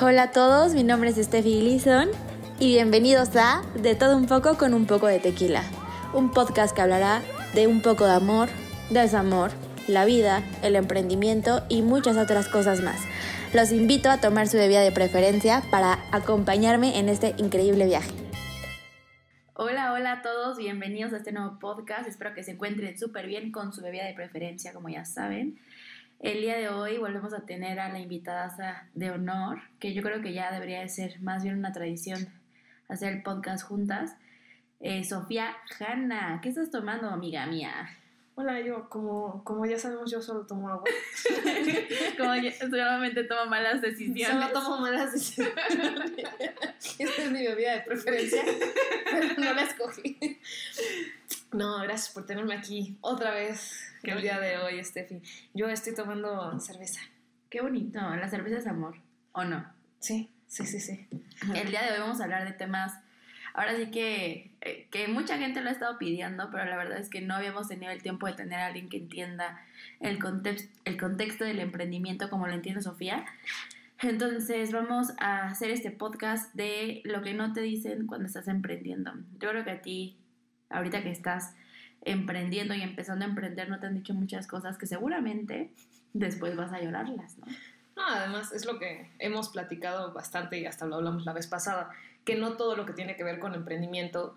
Hola a todos, mi nombre es Steffi Gleason y bienvenidos a De todo un poco con un poco de tequila, un podcast que hablará de un poco de amor, desamor, la vida, el emprendimiento y muchas otras cosas más. Los invito a tomar su bebida de preferencia para acompañarme en este increíble viaje. Hola, hola a todos, bienvenidos a este nuevo podcast. Espero que se encuentren súper bien con su bebida de preferencia, como ya saben. El día de hoy volvemos a tener a la invitada de honor, que yo creo que ya debería de ser más bien una tradición hacer el podcast juntas. Eh, Sofía Hanna, ¿qué estás tomando, amiga mía? Hola, yo, como, como ya sabemos, yo solo tomo agua. como yo solamente tomo malas decisiones. Solo tomo malas decisiones. Esta es mi bebida de preferencia, pero no la escogí. No, gracias por tenerme aquí otra vez el día de hoy, Steffi. Yo estoy tomando cerveza. Qué bonito, la cerveza es amor, ¿o no? Sí, sí, sí, sí. El día de hoy vamos a hablar de temas, ahora sí que, eh, que mucha gente lo ha estado pidiendo, pero la verdad es que no habíamos tenido el tiempo de tener a alguien que entienda el, context, el contexto del emprendimiento como lo entiende Sofía. Entonces vamos a hacer este podcast de lo que no te dicen cuando estás emprendiendo. Yo creo que a ti, ahorita que estás emprendiendo y empezando a emprender, no te han dicho muchas cosas que seguramente después vas a llorarlas, ¿no? No, además es lo que hemos platicado bastante y hasta lo hablamos la vez pasada, que no todo lo que tiene que ver con emprendimiento,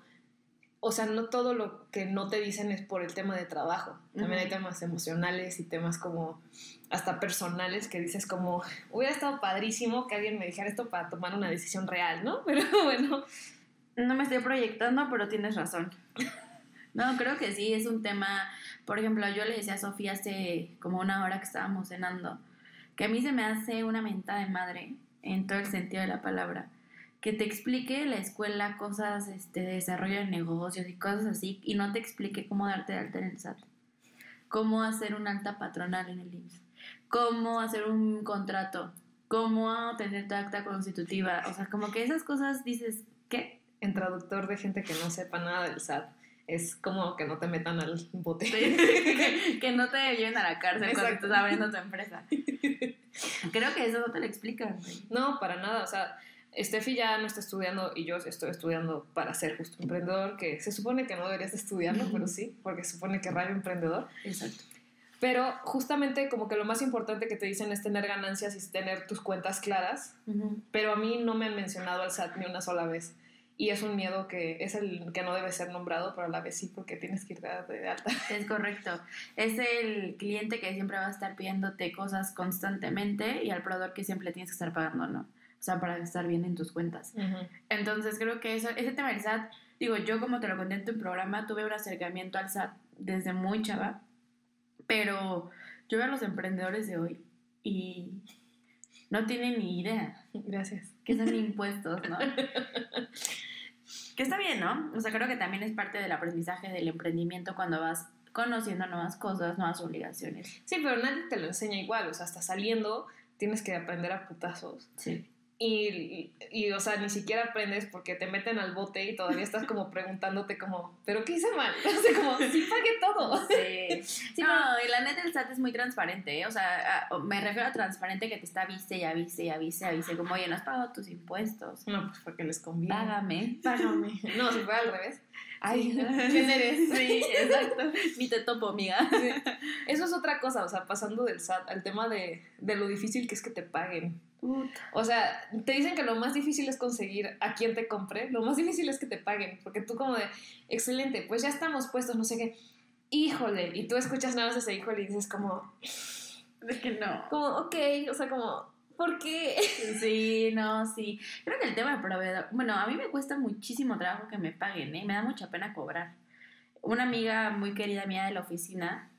o sea, no todo lo que no te dicen es por el tema de trabajo. También hay temas emocionales y temas como hasta personales que dices como, hubiera estado padrísimo que alguien me dijera esto para tomar una decisión real, ¿no? Pero bueno. No me estoy proyectando, pero tienes razón. No, creo que sí, es un tema, por ejemplo, yo le decía a Sofía hace como una hora que estábamos cenando, que a mí se me hace una mentada de madre, en todo el sentido de la palabra, que te explique la escuela cosas este, de desarrollo de negocios y cosas así, y no te explique cómo darte de alta en el SAT, cómo hacer una alta patronal en el IMSS, cómo hacer un contrato, cómo tener tu acta constitutiva, o sea, como que esas cosas dices, ¿qué? En traductor de gente que no sepa nada del SAT es como que no te metan al bote. que, no te lleven a la cárcel cuando estás abriendo tu empresa. Creo que eso no te lo explican. No, para nada. O sea, Steffi ya no está estudiando y yo estoy estudiando para ser justo emprendedor, que se supone que no deberías estudiarlo, pero sí, porque se supone que radio emprendedor. Exacto. Pero justamente como que lo más importante que te dicen es tener ganancias y tener tus cuentas claras, pero a mí no me han mencionado al SAT ni una sola vez. Y es un miedo que es el que no debe ser nombrado, pero a la vez sí, porque tienes que ir de alta. Es correcto. Es el cliente que siempre va a estar pidiéndote cosas constantemente y al proveedor que siempre tienes que estar pagando, ¿no? O sea, para estar bien en tus cuentas. Entonces creo que eso, ese tema del SAT, digo, yo como te lo conté en tu programa, tuve un acercamiento al SAT desde muy chava, pero yo veo a los emprendedores de hoy y no tienen ni idea. Gracias. Que son impuestos, ¿no? Que está bien, ¿no? O sea, creo que también es parte del aprendizaje del emprendimiento cuando vas conociendo nuevas cosas, nuevas obligaciones. Sí, pero nadie te lo enseña igual, o sea, hasta saliendo tienes que aprender a putazos. Sí. Y, y, o sea, ni siquiera aprendes porque te meten al bote y todavía estás como preguntándote como, ¿pero qué hice mal? O sea, como, sí pagué todo. Sí. sí no, y la neta del SAT es muy transparente, ¿eh? O sea, me refiero a transparente que te está avise y avise y avise y avise, como, oye, no has pagado tus impuestos. No, pues porque les conviene. Págame. Págame. No, si fuera al revés. Ay, ¿quién eres? Sí, exacto. Ni te topo, amiga. Eso es otra cosa, o sea, pasando del SAT al tema de, de lo difícil que es que te paguen. O sea, te dicen que lo más difícil es conseguir a quien te compre, lo más difícil es que te paguen, porque tú como de, excelente, pues ya estamos puestos, no sé qué, híjole, y tú escuchas nada más ese híjole y dices como, es que no. Como, ok, o sea, como, ¿por qué? Sí, no, sí. Creo que el tema de proveedor, bueno, a mí me cuesta muchísimo trabajo que me paguen, ¿eh? Me da mucha pena cobrar. Una amiga muy querida mía de la oficina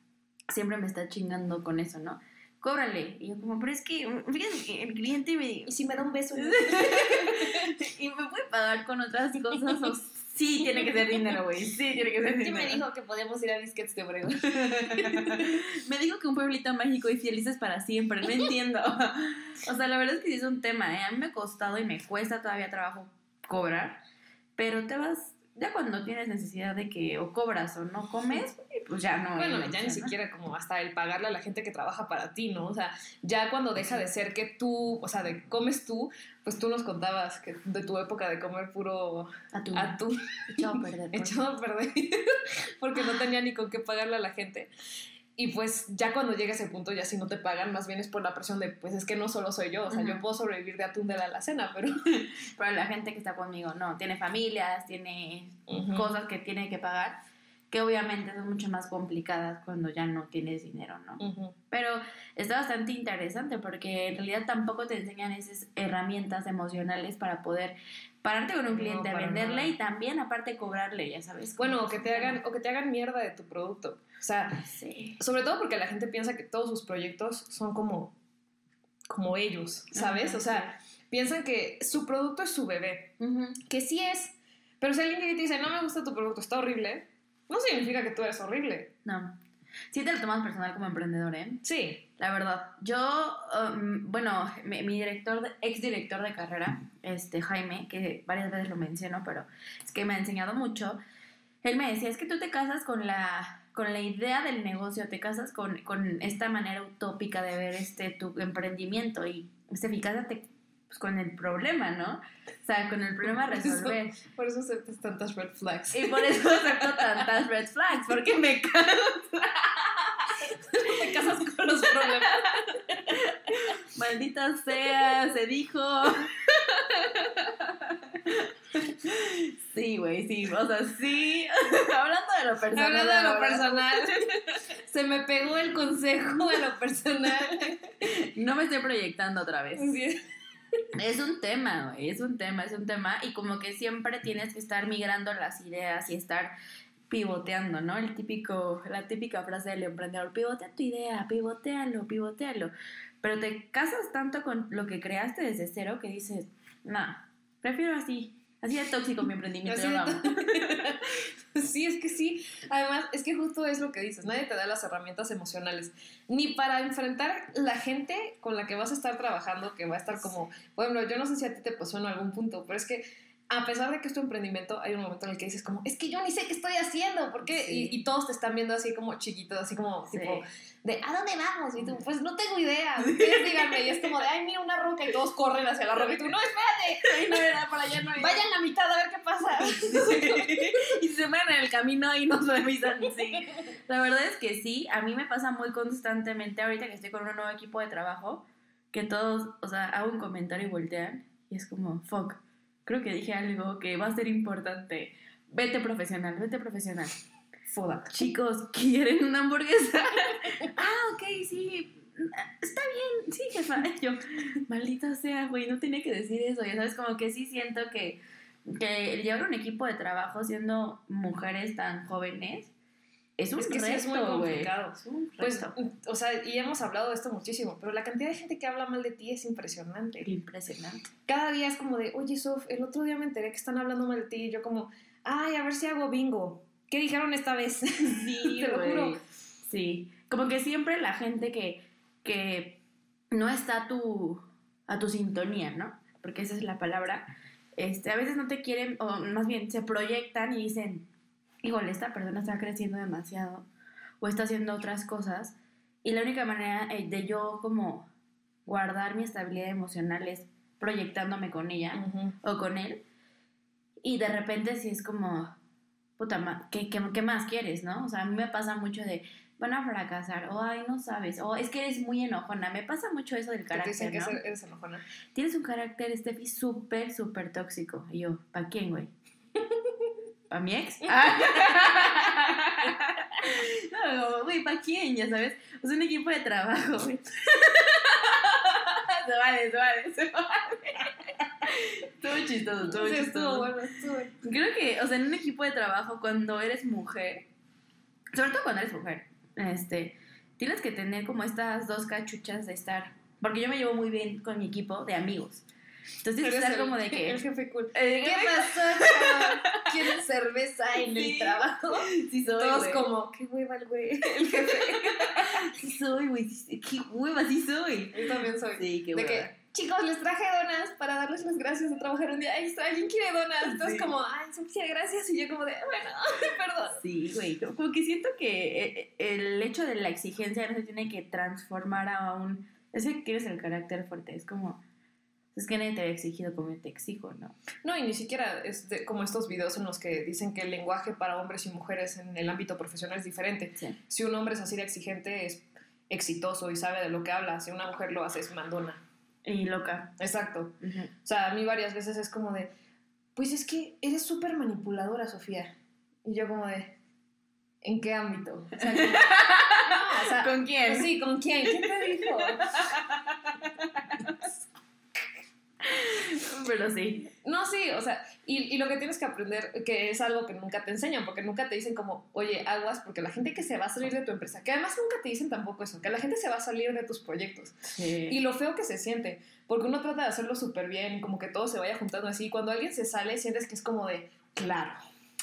siempre me está chingando con eso, ¿no? cóbrale. Y yo como, pero es que, fíjate que el cliente me... ¿Y si me da un beso? y me puede pagar con otras cosas. Sí, tiene que ser dinero, güey. Sí, tiene que ser dinero. me dijo que podíamos ir a Biscuits de Obregón? me dijo que un pueblito mágico y felices para siempre. No entiendo. o sea, la verdad es que sí es un tema, ¿eh? A mí me ha costado y me cuesta todavía trabajo cobrar. Pero te vas ya cuando tienes necesidad de que o cobras o no comes, pues ya no. Bueno, ya ni siquiera como hasta el pagarle a la gente que trabaja para ti, ¿no? O sea, ya cuando deja de ser que tú, o sea, de comes tú, pues tú nos contabas que de tu época de comer puro atún. atún. Echado a perder. Echado a perder. porque no tenía ni con qué pagarle a la gente. Y pues ya cuando llega ese punto, ya si no te pagan, más bien es por la presión de, pues es que no solo soy yo, o sea, yo puedo sobrevivir de atún de la alacena, pero... pero la gente que está conmigo, no, tiene familias, tiene cosas que tiene que pagar, que obviamente son mucho más complicadas cuando ya no tienes dinero, ¿no? Pero está bastante interesante porque en realidad tampoco te enseñan esas herramientas emocionales para poder pararte con un cliente a venderle y también aparte cobrarle, ya sabes. Bueno, o que te hagan o que te hagan mierda de tu producto. O sea, sobre todo porque la gente piensa que todos sus proyectos son como, como ellos, ¿sabes? o sea, piensan que su producto es su bebé, que sí es, pero si alguien te dice, no me gusta tu producto, está horrible, no significa que tú eres horrible. No. Sí te lo tomas personal como emprendedor, ¿eh? Sí. La verdad. Yo, um, bueno, mi, director, ex director de carrera, este Jaime, que varias veces lo menciono, pero es que me ha enseñado mucho, él me decía, es que tú te casas con la con la idea del negocio, te casas con, con esta manera utópica de ver este tu emprendimiento y este, cásate pues, con el problema, ¿no? O sea, con el problema a resolver. Por eso, aceptas tantas red flags. Y por eso acepto tantas red flags, porque me caso. te casas con los problemas. Maldita sea, se dijo. Sí, güey, sí, o sea, sí. Hablando de lo personal. Hablando de lo personal. Se me pegó el consejo de lo personal. No me estoy proyectando otra vez. Es un tema, güey, es un tema, es un tema. Y como que siempre tienes que estar migrando las ideas y estar pivoteando, ¿no? El típico, la típica frase del emprendedor, pivotea tu idea, pivotealo, pivotealo. Pero te casas tanto con lo que creaste desde cero que dices, no, prefiero así, Así de tóxico mi emprendimiento. sí, es que sí. Además, es que justo es lo que dices. Nadie te da las herramientas emocionales. Ni para enfrentar la gente con la que vas a estar trabajando, que va a estar como, bueno, yo no sé si a ti te pasó en algún punto, pero es que a pesar de que es tu emprendimiento, hay un momento en el que dices como, es que yo ni sé qué estoy haciendo, ¿por qué? Y, todos te están viendo así como chiquitos, así como, tipo, de, ¿a dónde vamos? Y tú, pues no tengo idea, ustedes díganme, y es como de, ay, mira una roca, y todos corren hacia la roca, y tú, no, espérate, ahí no era, para allá no Vayan a la mitad a ver qué pasa. y se van en el camino y nos revisan, sí. La verdad es que sí, a mí me pasa muy constantemente, ahorita que estoy con un nuevo equipo de trabajo, que todos, o sea, hago un comentario y voltean, y es como, fuck creo que dije algo que va a ser importante. Vete profesional, vete profesional. Foda. Chicos, ¿quieren una hamburguesa? ah, ok, sí. Está bien, sí, jefa. Yo, maldita sea, güey, no tenía que decir eso. Ya sabes, como que sí siento que, que llevar un equipo de trabajo siendo mujeres tan jóvenes es un que es muy complicado. pues, o sea, y hemos hablado de esto muchísimo, pero la cantidad de gente que habla mal de ti es impresionante. Impresionante. Cada día es como de, oye, Sof, el otro día me enteré que están hablando mal de ti y yo como, ay, a ver si hago bingo. ¿Qué dijeron esta vez? Sí, te lo juro. Sí, como que siempre la gente que, que no está a tu, a tu sintonía, ¿no? Porque esa es la palabra. Este, a veces no te quieren, o más bien se proyectan y dicen, igual esta persona está creciendo demasiado o está haciendo otras cosas y la única manera eh, de yo como guardar mi estabilidad emocional es proyectándome con ella o con él y de repente si es como puta ¿qué, qué, más quieres no? o sea a mí me pasa mucho de van a fracasar o ay no sabes o es que eres muy enojona me pasa mucho eso del carácter ¿no? que eres enojona tienes un carácter Steffi súper súper tóxico y yo ¿para quién güey? ¿A mi ex? no, güey, ¿para quién? Ya sabes. Es un equipo de trabajo, se vale, se vale, se vale. Estuvo chistoso, estuvo sí, chistoso. bueno, estuvo. Creo que, o sea, en un equipo de trabajo, cuando eres mujer, sobre todo cuando eres mujer, este, tienes que tener como estas dos cachuchas de estar. Porque yo me llevo muy bien con mi equipo de amigos. Entonces tienes que estar como de que. El jefe cool. ¿Qué pasó, chaval? ¿Quieres cerveza en el trabajo? Sí, soy. Todos como, qué hueva el güey. El jefe. Sí, soy, güey. Qué hueva, sí soy. Yo también soy. Sí, qué hueva. De que chicos, les traje donas para darles las gracias de trabajar un día extra. ¿Alguien quiere donas? Entonces, Sí. como, ay, Sofía, gracias. Y yo, como de, bueno, perdón. Sí, güey. Como que siento que eh, el hecho de la exigencia no se tiene que transformar a un. Es que quieres el carácter fuerte. Es como. Es que nadie te había exigido como yo te exijo, ¿no? No, y ni siquiera es de- como estos videos en los que dicen que el lenguaje para hombres y mujeres en el ámbito profesional es diferente. Sí. Si un hombre es así de exigente, es exitoso y sabe de lo que habla. Si una mujer lo hace, es mandona. Y loca. Exacto. Ujú. O sea, a mí varias veces es como de, pues es que eres súper manipuladora, Sofía. Y yo como de, ¿en qué ámbito? O sea, como- no, o sea, ¿Con quién? Sí, ¿con quién? ¿Quién te dijo? Pero sí. No, sí, o sea, y, y lo que tienes que aprender, que es algo que nunca te enseñan, porque nunca te dicen como, oye, aguas, porque la gente que se va a salir de tu empresa, que además nunca te dicen tampoco eso, que la gente se va a salir de tus proyectos. Y Sí. lo feo que se siente, porque uno trata de hacerlo súper bien y como que todo se vaya juntando así, y cuando alguien se sale, sientes que es como de, claro,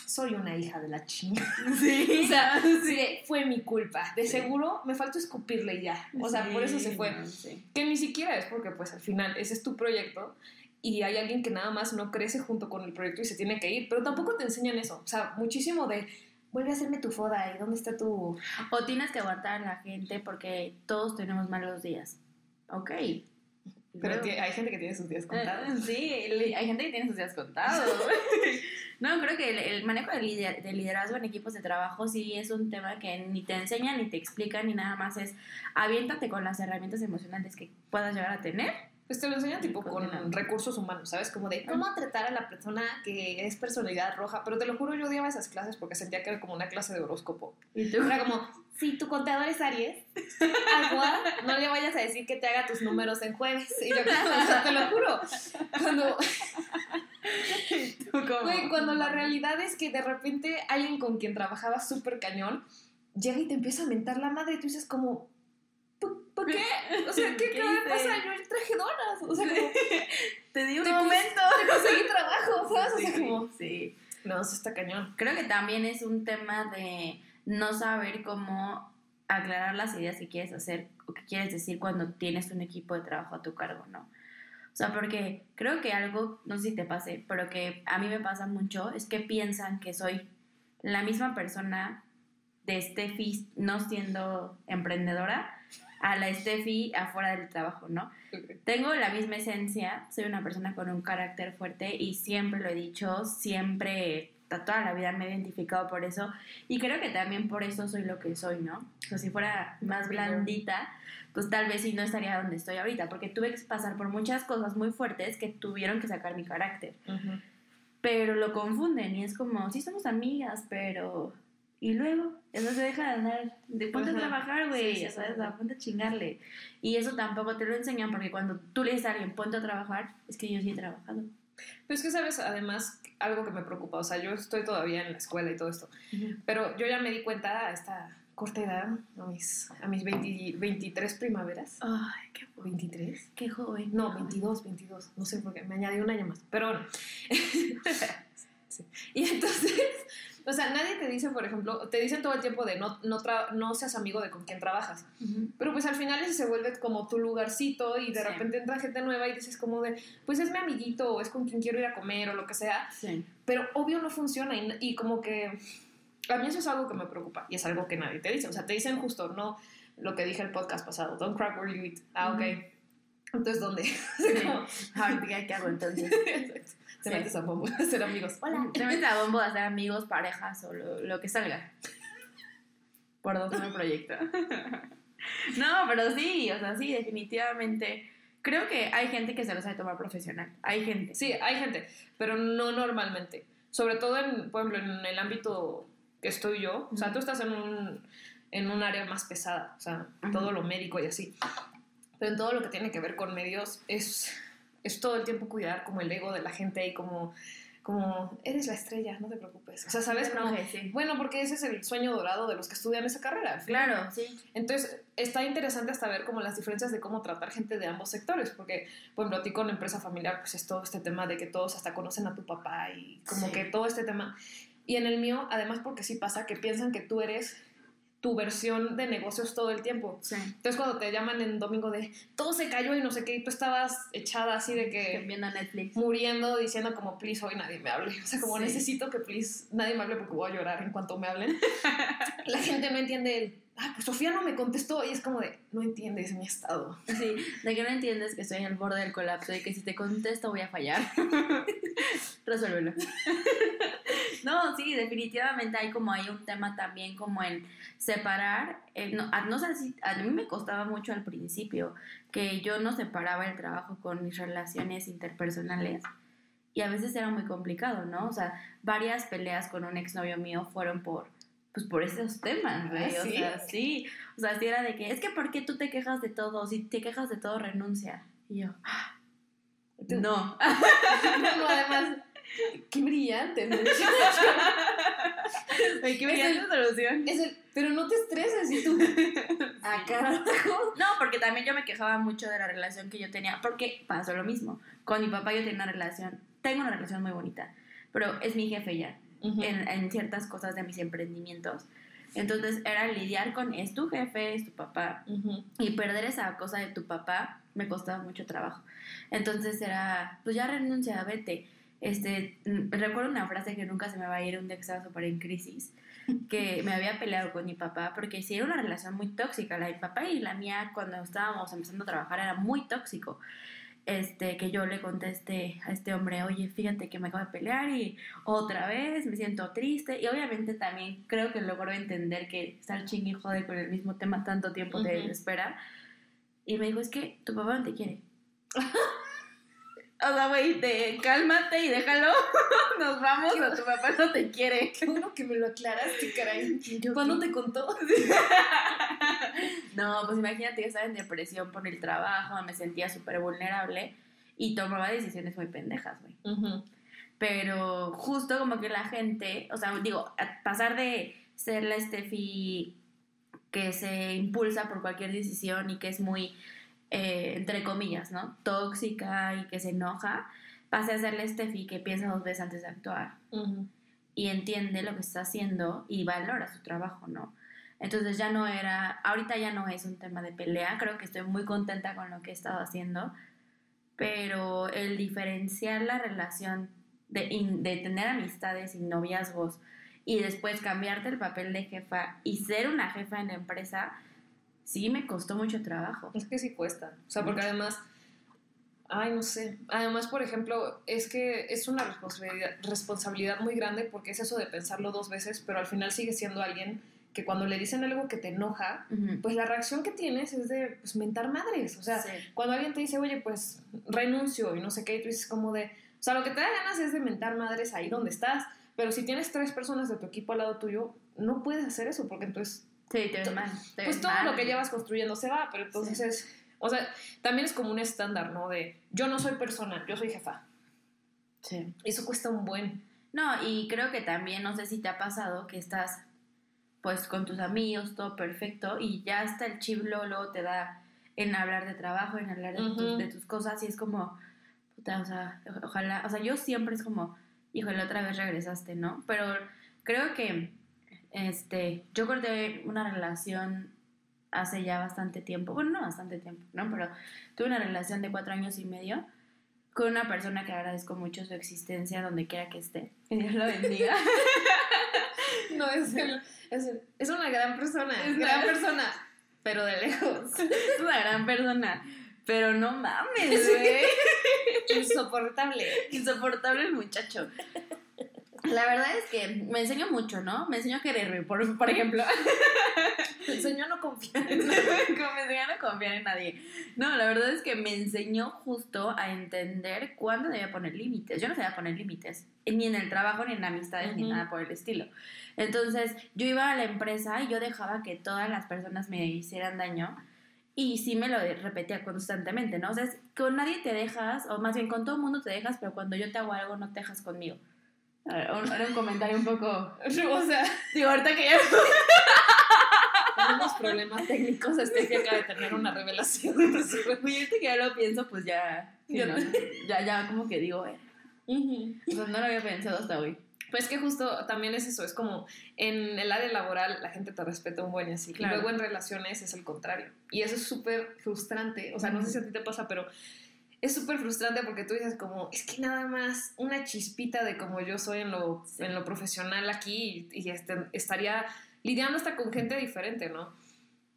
soy una hija de la chinga. Sí. O sea, sí, fue mi culpa. De seguro me faltó escupirle y ya. O sea, por eso se fue. no, sí. Que ni siquiera es porque pues al final ese es tu proyecto y hay alguien que nada más no crece junto con el proyecto y se tiene que ir, pero tampoco te enseñan eso. O sea, muchísimo de, vuelve a hacerme tu foda y dónde está tu... O tienes que aguantar a la gente porque todos tenemos malos días. Ok. Pero Luego- hay gente que tiene sus días contados. Sí, hay gente que tiene sus días contados. no, creo que el, el manejo del, lider- del liderazgo en equipos de trabajo sí es un tema que ni te enseñan, ni te explican, ni nada más es aviéntate con las herramientas emocionales que puedas llegar a tener. Pues te lo enseñan tipo con recursos humanos, ¿sabes? Como de cómo tratar a la persona que es personalidad roja. Pero te lo juro, yo odiaba esas clases porque sentía que era como una clase de horóscopo. Y tú, Era como, si tu contador es Aries, agua, no le vayas a decir que te haga tus números en jueves. Y yo, o sea, te lo juro. Cuando, güey, cuando la realidad es que de repente alguien con quien trabajaba súper cañón llega y te empieza a mentar la madre y tú dices como, ¿por, por qué? O sea, ¿qué, ¿Qué acaba de pasar? Yo traje donas. O sea, como, te di un te momento. te conseguí trabajo, ¿sabes? O sea, Sí, como, sí. no, eso está cañón. Creo que también es un tema de no saber cómo aclarar las ideas que quieres hacer o que quieres decir cuando tienes un equipo de trabajo a tu cargo, ¿no? O sea, porque creo que algo, no sé si te pase, pero que a mí me pasa mucho, es que piensan que soy la misma persona de Steffi no siendo emprendedora a la Steffi afuera del trabajo, ¿no? Tengo la misma esencia, soy una persona con un carácter fuerte y siempre lo he dicho, siempre, toda la vida me he identificado por eso y creo que también por eso soy lo que soy, ¿no? O sea, si fuera más blandita, pues tal vez sí no estaría donde estoy ahorita, porque tuve que pasar por muchas cosas muy fuertes que tuvieron que sacar mi carácter, Ujú. pero lo confunden y es como, sí somos amigas, pero... Y luego, eso se deja de andar, de ponte a Ajá. trabajar, güey, Sí, ya sabes, a ponte a chingarle. Y eso tampoco te lo enseñan porque cuando tú le dices a alguien, ponte a trabajar, es que yo sí he trabajado. Pero es que, ¿sabes? Además, algo que me preocupa, o sea, yo estoy todavía en la escuela y todo esto, pero yo ya me di cuenta a esta corta edad, a mis, a mis 20 23 primaveras. Ay, qué, jo- ¿23? qué joven. No, 22, 22, no sé por qué, me añadí un año más, pero bueno. Sí. Y entonces, o sea, nadie te dice, por ejemplo, te dicen todo el tiempo de no, no, tra- no seas amigo de con quien trabajas. Ujú. Pero pues al final ese se vuelve como tu lugarcito y de Sí. repente entra gente nueva y dices como de, pues es mi amiguito o es con quien quiero ir a comer o lo que sea. Sí. Pero obvio no funciona y, y como que a mí eso es algo que me preocupa y es algo que nadie te dice. O sea, te dicen justo, no lo que dije el podcast pasado, don't crack where you eat. Ah, ok. Ujú. Entonces, ¿dónde? Sí. Ahorita, ¿qué hago entonces? Te Sí. metes a bombo a ser amigos. Hola. Te metes a bombo de hacer amigos, parejas o lo, lo que salga. Por donde me proyecta. no, pero sí, o sea, sí, definitivamente. Creo que hay gente que se lo sabe tomar profesional. Hay gente. Sí, hay gente, pero no normalmente. Sobre todo, en, por ejemplo, en el ámbito que estoy yo. O sea, tú estás en un, en un área más pesada, o sea, todo lo médico y así. Pero en todo lo que tiene que ver con medios es, es todo el tiempo cuidar como el ego de la gente y como, como eres la estrella, no te preocupes. O sea, ¿sabes? Como, sí. bueno, porque ese es el sueño dorado de los que estudian esa carrera. Claro, sí. Entonces, está interesante hasta ver como las diferencias de cómo tratar gente de ambos sectores, porque, por ejemplo, a ti con empresa familiar, pues es todo este tema de que todos hasta conocen a tu papá y como Sí. que todo este tema. Y en el mío, además, porque sí pasa que piensan que tú eres tu versión de negocios todo el tiempo. Sí. Entonces cuando te llaman en domingo de todo se cayó y no sé qué, y tú estabas echada así de que Viendo Netflix. muriendo diciendo como please hoy nadie me hable. O sea, como Sí. necesito que please nadie me hable porque voy a llorar en cuanto me hablen. La gente no entiende el, ah, pues Sofía no me contestó y es como de, no entiendes mi estado. Sí, de que no entiendes que estoy al borde del colapso y que si te contesto voy a fallar. Resuélvelo. no, sí, definitivamente hay como hay un tema también como en separar, eh, no, a, no sé si, a mí me costaba mucho al principio que yo no separaba el trabajo con mis relaciones interpersonales y a veces era muy complicado, ¿no? O sea, varias peleas con un exnovio mío fueron por pues por esos temas, güey. ¿Ah, O sí? sea, sí. O sea, sí era de que, es que ¿por qué tú te quejas de todo? Si te quejas de todo, renuncia. Y yo, "Ah, no. no, además, qué brillante. ¿no? Ay, qué Es brillante el- solución. Es el, pero no te estreses y tú, ah, carajo. No, porque también yo me quejaba mucho de la relación que yo tenía, porque pasó lo mismo. Con mi papá yo tenía una relación, tengo una relación muy bonita, pero es mi jefe ya, en, en ciertas cosas de mis emprendimientos. Entonces era lidiar con, es tu jefe, es tu papá, Ujú. y perder esa cosa de tu papá me costaba mucho trabajo. Entonces era, pues ya renuncia, vete. Este, mm, recuerdo una frase que nunca se me va a ir un día que estaba súper en crisis, que me había peleado con mi papá, porque sí era una relación muy tóxica, la de mi papá y la mía cuando estábamos empezando a trabajar era muy tóxico. Este, que yo le contesté a este hombre, oye, fíjate que me acabo de pelear y otra vez me siento triste. Y obviamente también creo que logró entender que estar chingue y jode con el mismo tema tanto tiempo te Ujú. desespera. Y me dijo, es que tu papá no te quiere. o sea, güey, te, cálmate y déjalo. Nos vamos o tu papá no te quiere. Qué bueno que me lo aclaraste, caray. Yo, ¿Cuándo te contó? No, pues imagínate que estaba en depresión por el trabajo, me sentía súper vulnerable y tomaba decisiones muy pendejas, güey. Pero justo como que la gente, o sea, digo, a pasar de ser la Steffi que se impulsa por cualquier decisión y que es muy, eh, entre comillas, ¿no? Tóxica y que se enoja, pasé a ser la Steffi que piensa dos veces antes de actuar y entiende lo que está haciendo y valora su trabajo, ¿no? Entonces ya no era, ahorita ya no es un tema de pelea, creo que estoy muy contenta con lo que he estado haciendo, pero el diferenciar la relación de, in- de tener amistades y noviazgos y después cambiarte el papel de jefa y ser una jefa en la empresa, sí me costó mucho trabajo. Es que sí cuesta. O sea, porque además, ay, no sé. Además, por ejemplo, es que es una responsabilidad, responsabilidad muy grande porque es eso de pensarlo dos veces, pero al final sigue siendo alguien que cuando le dicen algo que te enoja, pues la reacción que tienes es de pues, mentar madres. O sea, Sí. cuando alguien te dice, oye, pues renuncio y no sé qué, y tú dices como de, o sea, lo que te da ganas es de mentar madres ahí donde estás, pero si tienes tres personas de tu equipo al lado tuyo, no puedes hacer eso porque entonces Sí, te ves mal. te pues ves todo mal. lo que llevas construyendo se va, pero entonces es, o sea, también es como un estándar, ¿no? De yo no soy persona, yo soy jefa. Sí. Eso cuesta un buen. No, y creo que también, no sé si te ha pasado que estás pues con tus amigos, todo perfecto, y ya hasta el chip luego, te da en hablar de trabajo, en hablar de, tus, Ujú. de tus cosas, y es como, puta, o sea, ojalá, o sea, yo siempre es como, híjole, otra vez regresaste, ¿no? Pero creo que, este, yo corté una relación hace ya bastante tiempo, bueno, no bastante tiempo, ¿no? Pero tuve una relación de cuatro años y medio con una persona que agradezco mucho su existencia donde quiera que esté. Que Dios la bendiga. No, es, el- es, el- es una gran persona, Es gran una- persona, pero de lejos. es una gran persona. Pero no mames, güey. Insoportable. Insoportable el muchacho. La verdad es que me enseñó mucho, ¿no? Me enseñó a quererme, por, por ejemplo. Te enseñó a no confiar. Como me enseñó a no confiar en nadie. No, la verdad es que me enseñó justo a entender cuándo debía poner límites. Yo no sabía poner límites, ni en el trabajo, ni en amistades, ni Ujú. nada por el estilo. Entonces, yo iba a la empresa y yo dejaba que todas las personas me hicieran daño. Y sí me lo repetía constantemente, ¿no? O sea, es- con nadie te dejas, o más bien con todo el mundo te dejas, pero cuando yo te hago algo no te dejas conmigo. Era un comentario un poco... O sea, Digo, ahorita que ya... tenemos problemas técnicos. Este que acaba de tener una revelación. Pues ahorita que ya lo pienso, pues ya... Ya ya, ya como que digo, eh, Ujú. o sea, no lo había pensado hasta hoy. Pues que justo también es eso, es como en el área laboral la gente te respeta un buen y así. Claro. Y luego en relaciones es el contrario. Y eso es súper frustrante. O sea, no sé si a ti te pasa, pero es súper frustrante porque tú dices como, es que nada más una chispita de como yo soy en lo, Sí. en lo profesional aquí y, y este, estaría lidiando hasta con gente diferente, ¿no?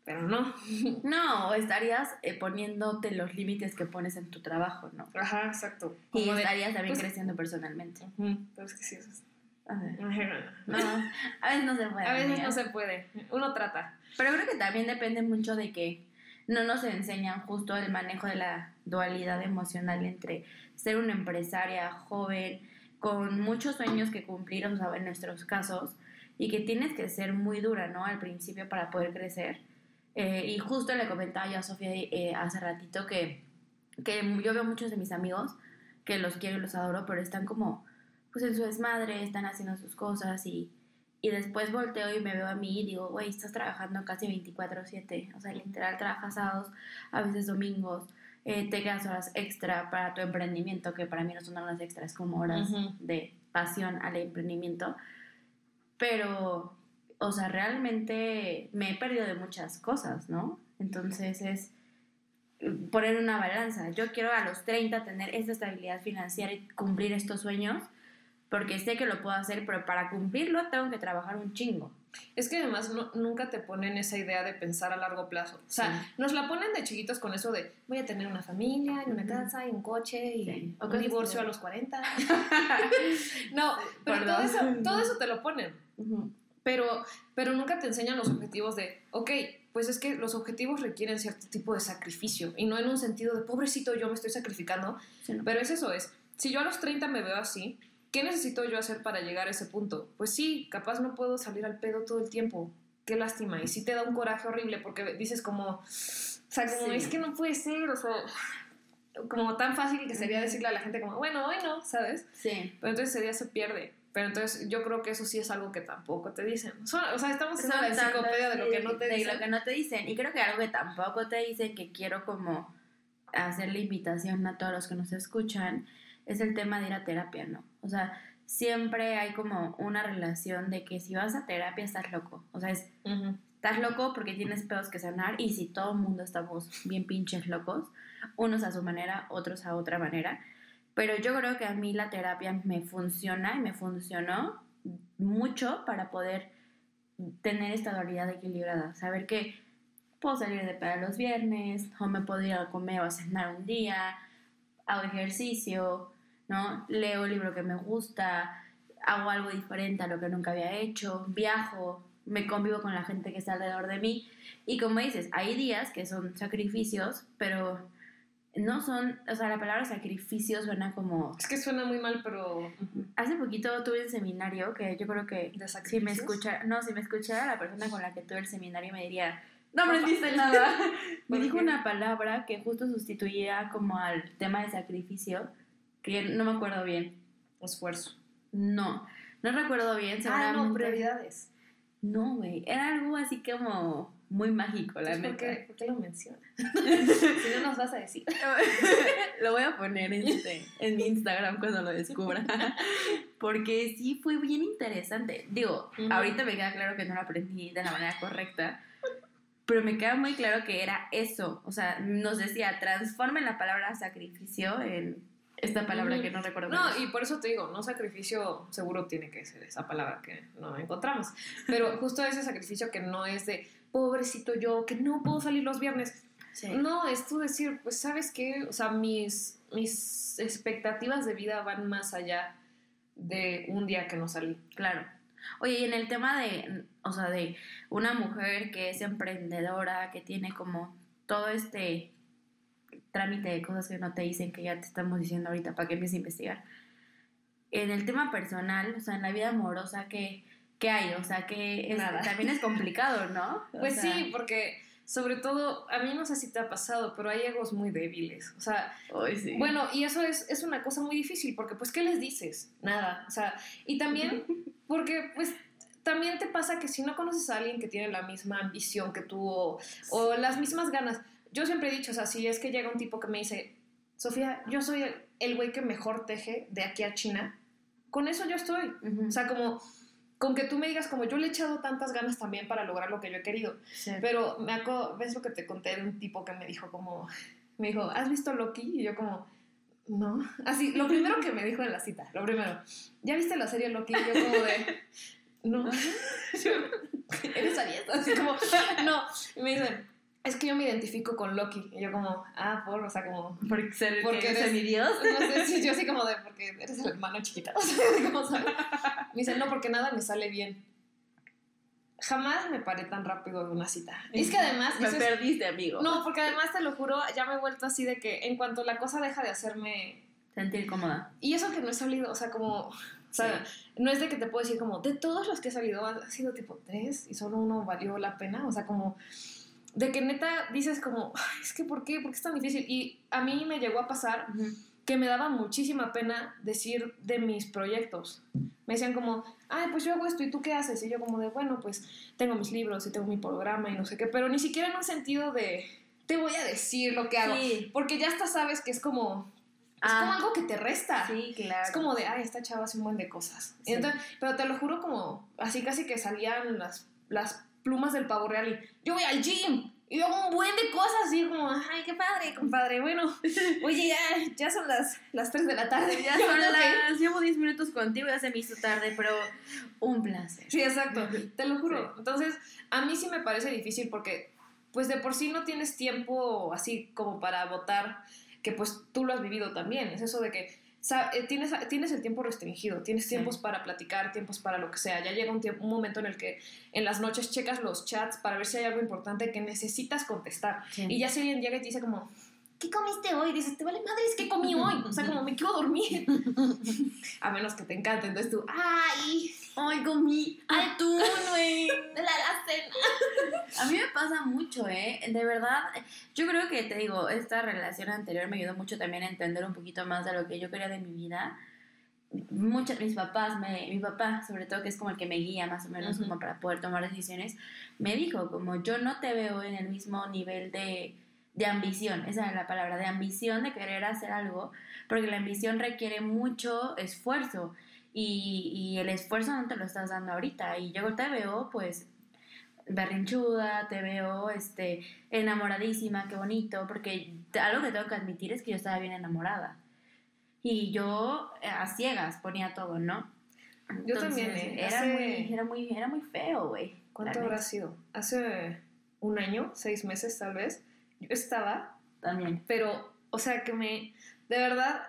Pero no. No, estarías eh, poniéndote los límites que pones en tu trabajo, ¿no? Ajá, exacto. Y de- estarías también pues- creciendo personalmente. Ujú, Pero es que sí, eso es- A ver. No, No, a veces no se puede. a veces amiga. no se puede. Uno trata. Pero creo que también depende mucho de que no nos enseñan justo el manejo de la dualidad emocional entre ser una empresaria joven con muchos sueños que cumplir, o sea, en nuestros casos, y que tienes que ser muy dura, ¿no? Al principio para poder crecer. Eh, y justo le comentaba yo a Sofía eh, hace ratito que, que yo veo muchos de mis amigos que los quiero y los adoro, pero están como, pues en su desmadre, están haciendo sus cosas y, y después volteo y me veo a mí y digo, güey, estás trabajando casi 24/7, o sea, literal trabajas sábados, a veces domingos, eh, te quedas horas extra para tu emprendimiento, que para mí no son horas extras, como horas de pasión al emprendimiento, pero, o sea, realmente me he perdido de muchas cosas, ¿no? Entonces es poner una balanza. Yo quiero a los 30 tener esta estabilidad financiera y cumplir estos sueños, porque sé que lo puedo hacer, pero para cumplirlo tengo que trabajar un chingo. Es que además no- nunca te ponen esa idea de pensar a largo plazo. O sea, Sí. nos la ponen de chiquitos con eso de voy a tener una familia, y una casa, y un coche, y Sí. O un divorcio a los 40. no, pero todo eso, todo eso te lo ponen. Pero, pero nunca te enseñan los objetivos de, ok, pues es que los objetivos requieren cierto tipo de sacrificio. Y no en un sentido de, pobrecito, yo me estoy sacrificando. Sí, no. Pero es eso, es, si yo a los 30 me veo así, ¿qué necesito yo hacer para llegar a ese punto? Pues sí, capaz no puedo salir al pedo todo el tiempo. Qué lástima. Y sí te da un coraje horrible porque dices como, o sea, como Sí. es que no puede ser, o sea, como tan fácil que sería decirle a la gente como, bueno, hoy no, ¿sabes? Sí. Pero entonces ese día se pierde. Pero entonces yo creo que eso sí es algo que tampoco te dicen. O sea, estamos haciendo la enciclopedia de lo que no te de dicen. lo que no te dicen. Y creo que algo que tampoco te dicen, que quiero como hacer la invitación a todos los que nos escuchan, es el tema de ir a terapia, ¿no? O sea, siempre hay como una relación de que si vas a terapia estás loco. O sea, es, estás loco porque tienes pedos que sanar y si todo el mundo estamos bien pinches locos, unos a su manera, otros a otra manera. Pero yo creo que a mí la terapia me funciona y me funcionó mucho para poder tener esta dualidad equilibrada. Saber que puedo salir de peda los viernes, o me puedo ir a comer o a cenar un día, hago ejercicio, ¿no? Leo el libro que me gusta, hago algo diferente a lo que nunca había hecho, viajo, me convivo con la gente que está alrededor de mí. Y como dices, hay días que son sacrificios, pero no son, o sea, la palabra sacrificio suena como... Es que suena muy mal, pero... Hace poquito tuve un seminario que yo creo que ¿De si me sacrificios? escucha, no, si me escuchara la persona con la que tuve el seminario me diría, no aprendiste nada. me ¿Por dijo una palabra que justo sustituía como al tema de sacrificio, que no me acuerdo bien. Esfuerzo. No, no recuerdo bien, Ah, no, prioridades. No, güey, era algo así como muy mágico, la neta. ¿por, qué, ¿Por qué lo mencionas? si no nos vas a decir. lo voy a poner este, en mi Instagram cuando lo descubra. Porque sí fue bien interesante. Digo, ahorita me queda claro que no lo aprendí de la manera correcta. Pero me queda muy claro que era eso. O sea, nos decía, transformen la palabra sacrificio en esta palabra que no recuerdo. No, bien. y por eso te digo, no sacrificio seguro tiene que ser esa palabra que no encontramos. Pero justo ese sacrificio que no es de pobrecito yo, que no puedo salir los viernes. Sí. No, es tú decir, pues sabes qué, o sea, mis, mis expectativas de vida van más allá de un día que no salí. Claro. Oye, y en el tema de, o sea, de una mujer que es emprendedora, que tiene como todo este trámite de cosas que no te dicen, que ya te estamos diciendo ahorita para que empieces a investigar. En el tema personal, o sea, en la vida amorosa, ¿qué, qué hay? O sea, que es- también es complicado, ¿no? O Pues sea, sí, porque sobre todo, a mí no sé si te ha pasado, pero hay egos muy débiles. O sea, Ay, sí. Bueno, y eso es, es una cosa muy difícil, porque pues, ¿qué les dices? Nada. O sea, y también, porque pues también te pasa que si no conoces a alguien que tiene la misma ambición que tú o, o las mismas ganas, yo siempre he dicho, o sea, si es que llega un tipo que me dice, Sofía, yo soy el- güey que mejor teje de aquí a China, con eso yo estoy. O sea, como con que tú me digas, como yo le he echado tantas ganas también para lograr lo que yo he querido. Pero me acuerdo, ves lo que te conté de un tipo que me dijo como, me dijo, ¿has visto Loki? Y yo como, no. Así, lo primero que me dijo en la cita, lo primero, ¿ya viste la serie Loki? Y yo como de, no. ¿Eres abierto? Así como, no. Y me dicen, es que yo me identifico con Loki. Y yo como, ah, por, o sea, como... Por ser porque eres mi dios. No sé, sí, yo así como de, porque eres el hermano chiquita. O sea, ¿cómo sabes? Me dicen, no, porque nada me sale bien. Jamás me paré tan rápido de una cita. Es que además... Me perdiste, amigo. No, porque además, te lo juro, ya me he vuelto así de que en cuanto la cosa deja de hacerme... Sentir cómoda. Y eso que no he salido, o sea, como... O sea, no es de que te puedo decir como, de todos los que he salido, ha sido tipo tres y solo uno valió la pena. O sea, como de que neta dices como, es que ¿por qué? ¿Por qué es tan difícil? Y a mí me llegó a pasar que me daba muchísima pena decir de mis proyectos. Me decían como, ay, pues yo hago esto y tú qué haces? Y yo como de, bueno, pues tengo mis libros y tengo mi programa y no sé qué, pero ni siquiera en un sentido de, te voy a decir lo que hago. Porque ya hasta sabes que es como, es como ah. algo que te resta. Sí, claro. Es como de, ay, esta chava hace un buen de cosas. pero te lo juro como, así casi que salían las, las plumas del pavo real y yo voy al gym y hago un buen de cosas y como, ay, qué padre, compadre. Bueno, oye, ya, ya son las, las 3 de la tarde. Ya son las, llevo 10 minutos contigo, ya se me hizo tarde, pero un placer. Sí, exacto, te lo juro. Entonces, a mí sí me parece difícil porque, pues de por sí no tienes tiempo así como para votar, que pues tú lo has vivido también. Es eso de que tienes, tienes el tiempo restringido, tienes tiempos para platicar, tiempos para lo que sea. Ya llega un, tiempo, un momento en el que en las noches checas los chats para ver si hay algo importante que necesitas contestar. Y ya si alguien llega y te dice como, ¿qué comiste hoy? Dices, te vale madre, es que comí hoy. O sea, como me quiero dormir. A menos que te encante. Entonces tú, ¡ay! ¡Ay, comí atún, güey! De la cena. A mí me pasa mucho, ¿eh? De verdad, yo creo que te digo, esta relación anterior me ayudó mucho también a entender un poquito más de lo que yo quería de mi vida. Muchas, mis papás, me, mi papá, sobre todo, que es como el que me guía más o menos como para poder tomar decisiones, me dijo, como yo no te veo en el mismo nivel de de ambición, esa es la palabra, de ambición de querer hacer algo, porque la ambición requiere mucho esfuerzo y, y, el esfuerzo no te lo estás dando ahorita y yo te veo pues berrinchuda, te veo este enamoradísima, qué bonito, porque algo que tengo que admitir es que yo estaba bien enamorada y yo eh, a ciegas ponía todo, ¿no? yo también, ¿eh? era, muy, era, muy, era muy feo, güey. ¿Cuánto habrá sido? Hace un año, seis meses tal vez yo estaba también. Pero, o sea, que me, de verdad,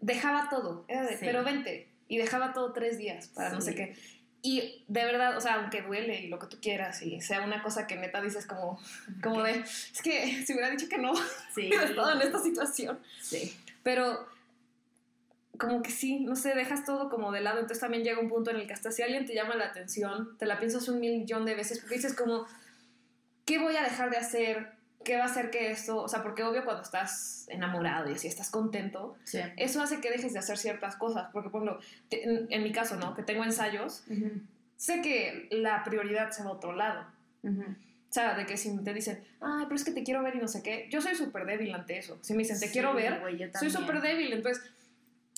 dejaba todo. Era de, pero vente. Y dejaba todo tres días para no sé qué. Y de verdad, o sea, aunque duele y lo que tú quieras y sea una cosa que neta dices como, como de, es que si hubiera dicho que no, sí. hubiera estado en esta situación. Sí. Pero como que sí, no sé, dejas todo como de lado, entonces también llega un punto en el que hasta si alguien te llama la atención, te la piensas un millón de veces porque dices como, ¿qué voy a dejar de hacer? ¿Qué va a hacer que esto, o sea, porque obvio cuando estás enamorado y así estás contento, eso hace que dejes de hacer ciertas cosas, porque por ejemplo, en, mi caso, ¿no? Que tengo ensayos, sé que la prioridad se va a otro lado. O sea, de que si te dicen, ay, pero es que te quiero ver y no sé qué, yo soy súper débil ante eso. Si me dicen, te quiero ver, soy súper débil. Entonces,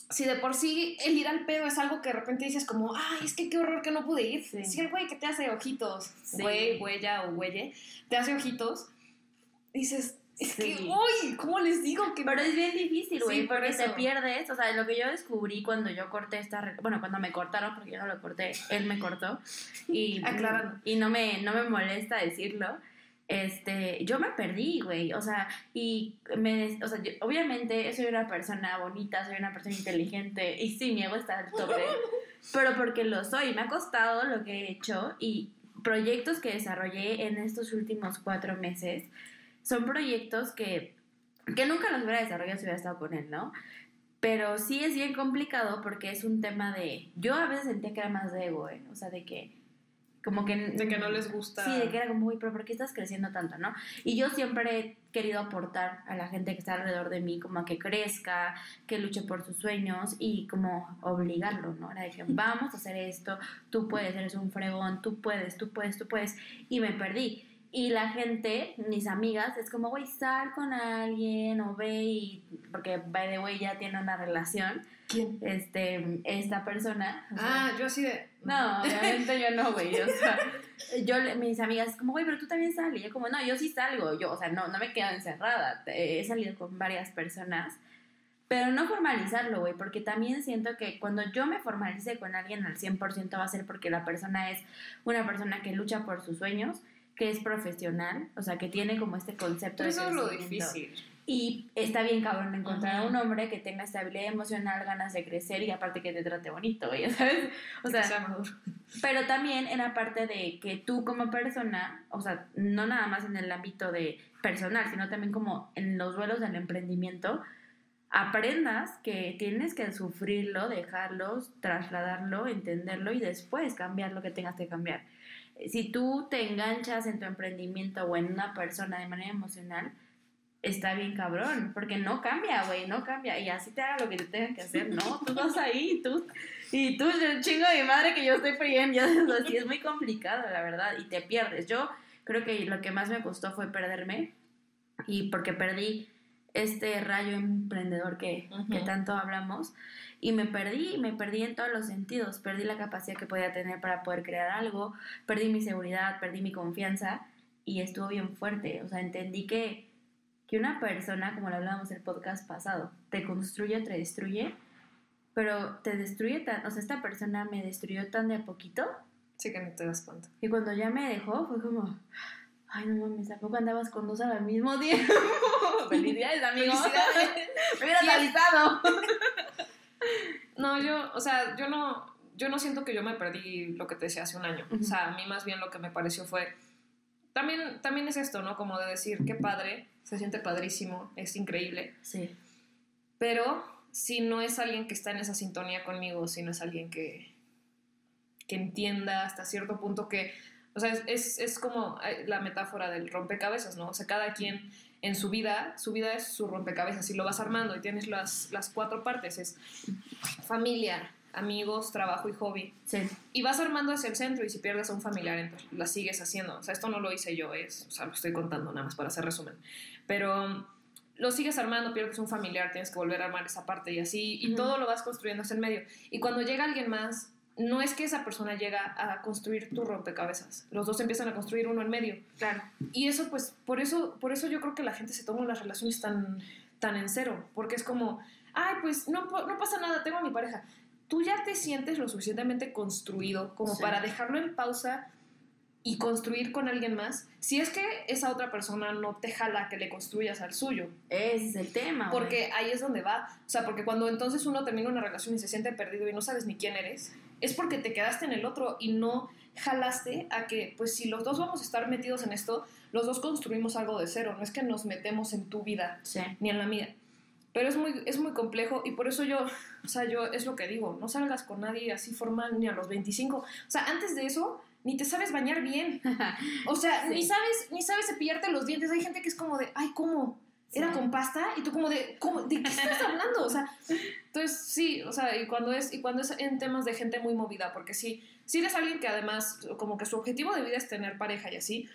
si de por sí el ir al pedo es algo que de repente dices como, ay, es que qué horror que no pude ir. Si el güey que te hace ojitos, güey, huella o güeye, te hace ojitos, dices, es que, uy, ¿cómo les digo? Que... Pero es bien difícil, güey, porque te pierdes. O sea, lo que yo descubrí cuando yo corté esta. Bueno, cuando me cortaron, porque yo no lo corté, él me cortó. Y, y no, me, no me molesta decirlo. Este, yo me perdí, güey. O sea, y me. O sea, obviamente soy una persona bonita, soy una persona inteligente. Y sí, mi ego está al tope. pero porque lo soy. Me ha costado lo que he hecho y proyectos que desarrollé en estos últimos cuatro meses son proyectos que, que nunca los hubiera desarrollado si hubiera estado con él, ¿no? Pero sí es bien complicado porque es un tema de... Yo a veces sentía que era más de ego, ¿eh? O sea, de que... Como que... De que no les gusta. Sí, de que era como, uy, pero ¿por qué estás creciendo tanto, no? Y yo siempre he querido aportar a la gente que está alrededor de mí, como a que crezca, que luche por sus sueños y como obligarlo, ¿no? Era de que vamos a hacer esto, tú puedes, eres un fregón, tú puedes, tú puedes, tú puedes. Y me perdí. Y la gente, mis amigas, es como, güey, sal con alguien o ve y. Porque, by the way, ya tiene una relación. ¿Quién? Este, esta persona. o sea, Ah, yo así de. no, obviamente yo no, güey. O sea, yo, mis amigas, como, güey, pero tú también sales. Y yo, como, no, yo sí salgo. Yo, o sea, no, no me quedo encerrada. He salido con varias personas. Pero no formalizarlo, güey, porque también siento que cuando yo me formalice con alguien al 100% va a ser porque la persona es una persona que lucha por sus sueños, que es profesional, o sea, que tiene como este concepto de Eso es lo difícil. Y está bien cabrón encontrar a un hombre que tenga estabilidad emocional, ganas de crecer y aparte que te trate bonito, güey, ¿sabes? O sea, pero también en la parte de que tú como persona, o sea, no nada más en el ámbito de personal, sino también como en los duelos del emprendimiento, aprendas que tienes que sufrirlo, dejarlo, trasladarlo, entenderlo y después cambiar lo que tengas que cambiar. Si tú te enganchas en tu emprendimiento o en una persona de manera emocional, está bien cabrón, porque no cambia, güey, no cambia. Y así te haga lo que te tengan que hacer, no, tú vas ahí, tú y tú, yo chingo de mi madre que yo estoy friendo, ya así es muy complicado, la verdad, y te pierdes. Yo creo que lo que más me costó fue perderme, y porque perdí este rayo emprendedor que, que tanto hablamos, y me perdí, me perdí en todos los sentidos, perdí la capacidad que podía tener para poder crear algo, perdí mi seguridad, perdí mi confianza, y estuvo bien fuerte, o sea, entendí que, que una persona, como lo hablábamos en el podcast pasado, te construye o te destruye, pero te destruye tan, o sea, esta persona me destruyó tan de a poquito Sí que no te das cuenta. que cuando ya me dejó fue como, ay no mames, ¿a poco andabas con dos al mismo tiempo? Felicidades, amigo. Felicidades. me hubieras avisado. No, yo, o sea, yo no, yo no siento que yo me perdí lo que te decía hace un año. O sea, a mí más bien lo que me pareció fue, también, también es esto, ¿no? Como de decir, qué padre, se siente padrísimo, es increíble, Sí, pero si no es alguien que está en esa sintonía conmigo, si no es alguien que, que entienda hasta cierto punto que, o sea, es, es, es como eh, la metáfora del rompecabezas, ¿no? O sea, cada quien en su vida, su vida es su rompecabezas y lo vas armando y tienes las, las cuatro partes, es familia, amigos, trabajo y hobby. sí, Y vas armando hacia el centro y si pierdes a un familiar, entonces la sigues haciendo. O sea, esto no lo hice yo, es, o sea, lo estoy contando nada más para hacer resumen. Pero um, lo sigues armando, pierdes un familiar, tienes que volver a armar esa parte y así, y todo lo vas construyendo hacia el medio. Y cuando llega alguien más, no es que esa persona llega a construir tu rompecabezas. Los dos empiezan a construir uno en medio. claro. Y eso, pues, por eso, por eso yo creo que la gente se toma las relaciones tan, tan en cero. Porque es como, ay, pues no, no pasa nada, tengo a mi pareja. Tú ya te sientes lo suficientemente construido como Sí. para dejarlo en pausa y construir con alguien más. Si es que esa otra persona no te jala que le construyas al suyo. Ese es el tema. Porque ahí es donde va. O sea, porque cuando entonces uno termina una relación y se siente perdido y no sabes ni quién eres, es porque te quedaste en el otro y no jalaste a que, pues si los dos vamos a estar metidos en esto, los dos construimos algo de cero. No es que nos metemos en tu vida Sí, ni en la mía. Pero es muy, es muy complejo y por eso yo, o sea, yo es lo que digo, no salgas con nadie así formal ni a los 25. O sea, antes de eso, ni te sabes bañar bien. O sea, Sí. ni sabes, ni sabes cepillarte los dientes. Hay gente que es como de, ay, ¿cómo? ¿Era con pasta? Y tú como de, ¿cómo? ¿De qué estás hablando? O sea, entonces sí, o sea, y cuando es, y cuando es en temas de gente muy movida, porque sí, si eres alguien que además, como que su objetivo de vida es tener pareja y así,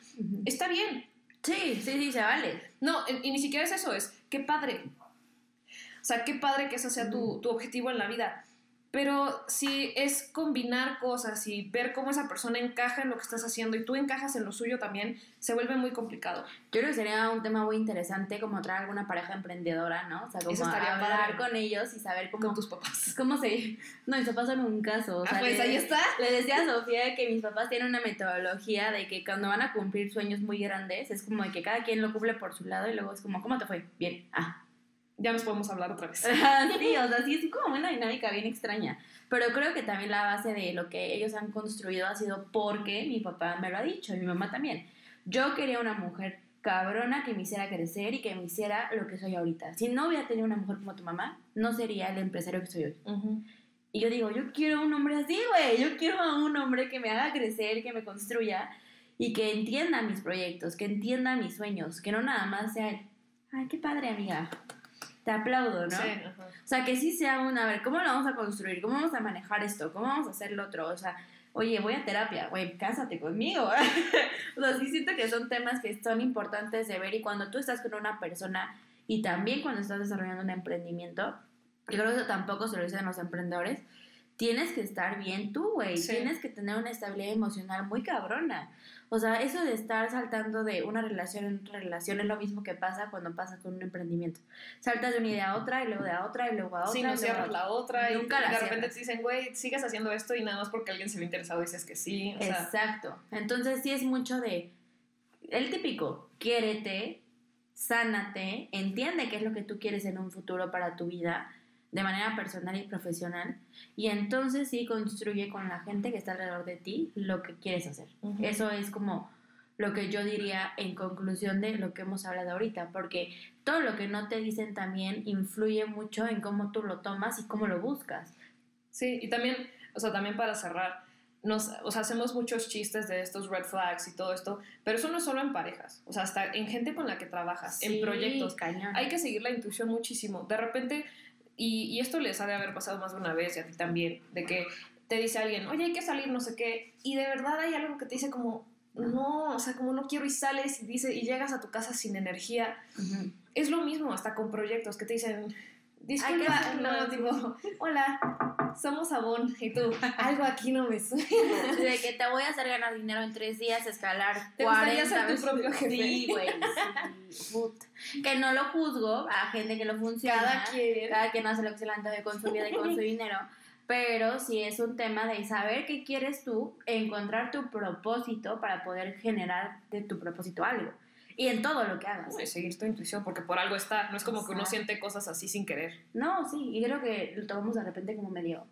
está bien. sí, sí, sí, se vale. No, y ni siquiera es eso, es qué padre. O sea, qué padre que ese sea tu, tu objetivo en la vida. Pero si es combinar cosas y ver cómo esa persona encaja en lo que estás haciendo y tú encajas en lo suyo también, se vuelve muy complicado. Yo creo que sería un tema muy interesante como traer alguna pareja emprendedora, ¿no? O sea, como Eso estaría hablar padre. con ellos y saber cómo, Con tus papás. cómo se... No, mis papás son un caso. O sea, ah, pues le- ahí está. Le decía a Sofía que mis papás tienen una metodología de que cuando van a cumplir sueños muy grandes, es como de que cada quien lo cumple por su lado y luego es como, ¿cómo te fue? Bien. Ah. Ya nos podemos hablar otra vez. sí, o sea, sí, es como una dinámica bien extraña. Pero creo que también la base de lo que ellos han construido ha sido porque mi papá me lo ha dicho y mi mamá también. Yo quería una mujer cabrona que me hiciera crecer y que me hiciera lo que soy ahorita. Si no hubiera tenido una mujer como tu mamá, no sería el empresario que soy hoy. Ujú. Y yo digo, yo quiero un hombre así, güey. Yo quiero a un hombre que me haga crecer, que me construya y que entienda mis proyectos, que entienda mis sueños, que no nada más sea el, ay, qué padre, amiga. Te aplaudo, ¿no? Sí, ajá. O sea, que sí sea un, a ver, ¿cómo lo vamos a construir? ¿Cómo vamos a manejar esto? ¿Cómo vamos a hacer lo otro? O sea, oye, voy a terapia, güey, cásate conmigo. o sea, sí siento que son temas que son importantes de ver y cuando tú estás con una persona y también cuando estás desarrollando un emprendimiento, y creo que eso tampoco se lo dicen los emprendedores, tienes que estar bien tú, güey. Tienes que tener una estabilidad emocional muy cabrona. O sea, eso de estar saltando de una relación en otra relación es lo mismo que pasa cuando pasa con un emprendimiento. Saltas de una idea a otra y luego de a otra y luego a otra. Sí, no cierras la otra y, Nunca de repente te dicen, güey, sigues haciendo esto y nada más porque alguien se ve interesado dices que sí. O sea, Exacto. Entonces sí es mucho de el típico, quiérete, sánate, entiende qué es lo que tú quieres en un futuro para tu vida de manera personal y profesional y entonces sí construye con la gente que está alrededor de ti lo que quieres hacer. Eso es como lo que yo diría en conclusión de lo que hemos hablado ahorita, porque todo lo que no te dicen también influye mucho en cómo tú lo tomas y cómo lo buscas. Sí, y también, o sea, también para cerrar, nos, o sea, hacemos muchos chistes de estos red flags y todo esto, pero eso no es solo en parejas, o sea, hasta en gente con la que trabajas, Sí, en proyectos. cañón. Hay que seguir la intuición muchísimo. De repente, y, y esto les ha de haber pasado más de una vez y a ti también, de que te dice alguien, oye, hay que salir, no sé qué, y de verdad hay algo que te dice como, no, o sea, como no quiero y sales y, dice, y llegas a tu casa sin energía. Es lo mismo hasta con proyectos que te dicen, disculpa, no, tipo, hola, somos Avon y tú, algo aquí no me suena. De que te voy a hacer ganar dinero en tres días, escalar ¿Te 40 gustaría ser tu propio jefe? Sí, güey. sí. Que no lo juzgo a gente que lo funciona. Cada quien. Cada quien hace lo que se le antoje con su vida y con su dinero. Pero sí es un tema de saber qué quieres tú, encontrar tu propósito para poder generar de tu propósito algo. Y en todo lo que hagas. Y seguir tu intuición, porque por algo está. No es como que uno Exacto. siente cosas así sin querer. No, sí, y creo que lo tomamos de repente como medio.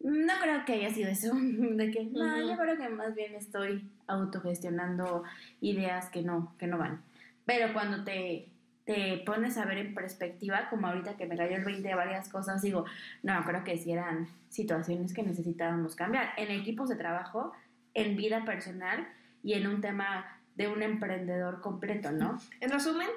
No creo que haya sido eso. De que, no, Ujú. yo creo que más bien estoy autogestionando ideas que no, que no van. Pero cuando te, te pones a ver en perspectiva, como ahorita que me cayó el 20 de varias cosas, digo, no, creo que sí eran situaciones que necesitábamos cambiar. En equipos de trabajo, en vida personal y en un tema de un emprendedor completo, ¿no? En resumen,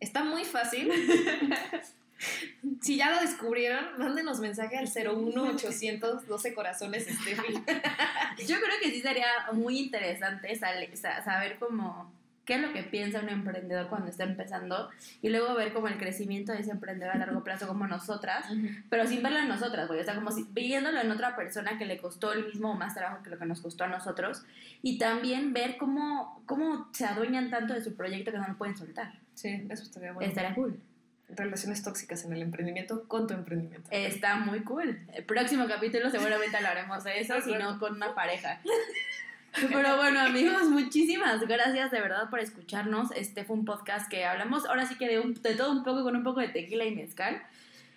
está muy fácil. si ya lo descubrieron, mándenos mensaje al 01800 12 corazones Steffi. Yo creo que sí sería muy interesante saber cómo qué es lo que piensa un emprendedor cuando está empezando y luego ver como el crecimiento de ese emprendedor a largo plazo como nosotras, pero sin verlo en nosotras, güey, o sea, como si viéndolo en otra persona que le costó el mismo o más trabajo que lo que nos costó a nosotros y también ver cómo, cómo se adueñan tanto de su proyecto que no lo pueden soltar. Sí, eso estaría bueno. Estaría cool. Relaciones tóxicas en el emprendimiento con tu emprendimiento. Está muy cool. El próximo capítulo seguramente hablaremos de eso, si no con una pareja. Pero bueno, amigos, muchísimas gracias de verdad por escucharnos. Este fue un podcast que hablamos ahora sí que de, un- de todo un poco con un poco de tequila y mezcal.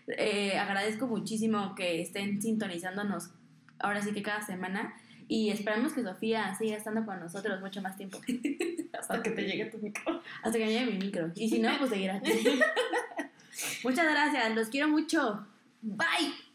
Eh, agradezco muchísimo que estén sintonizándonos ahora sí que cada semana y esperamos que Sofía siga estando con nosotros mucho más tiempo. Hasta que te llegue tu micro. Hasta que me llegue mi micro. Y si no, pues seguirá. Muchas gracias, los quiero mucho. Bye.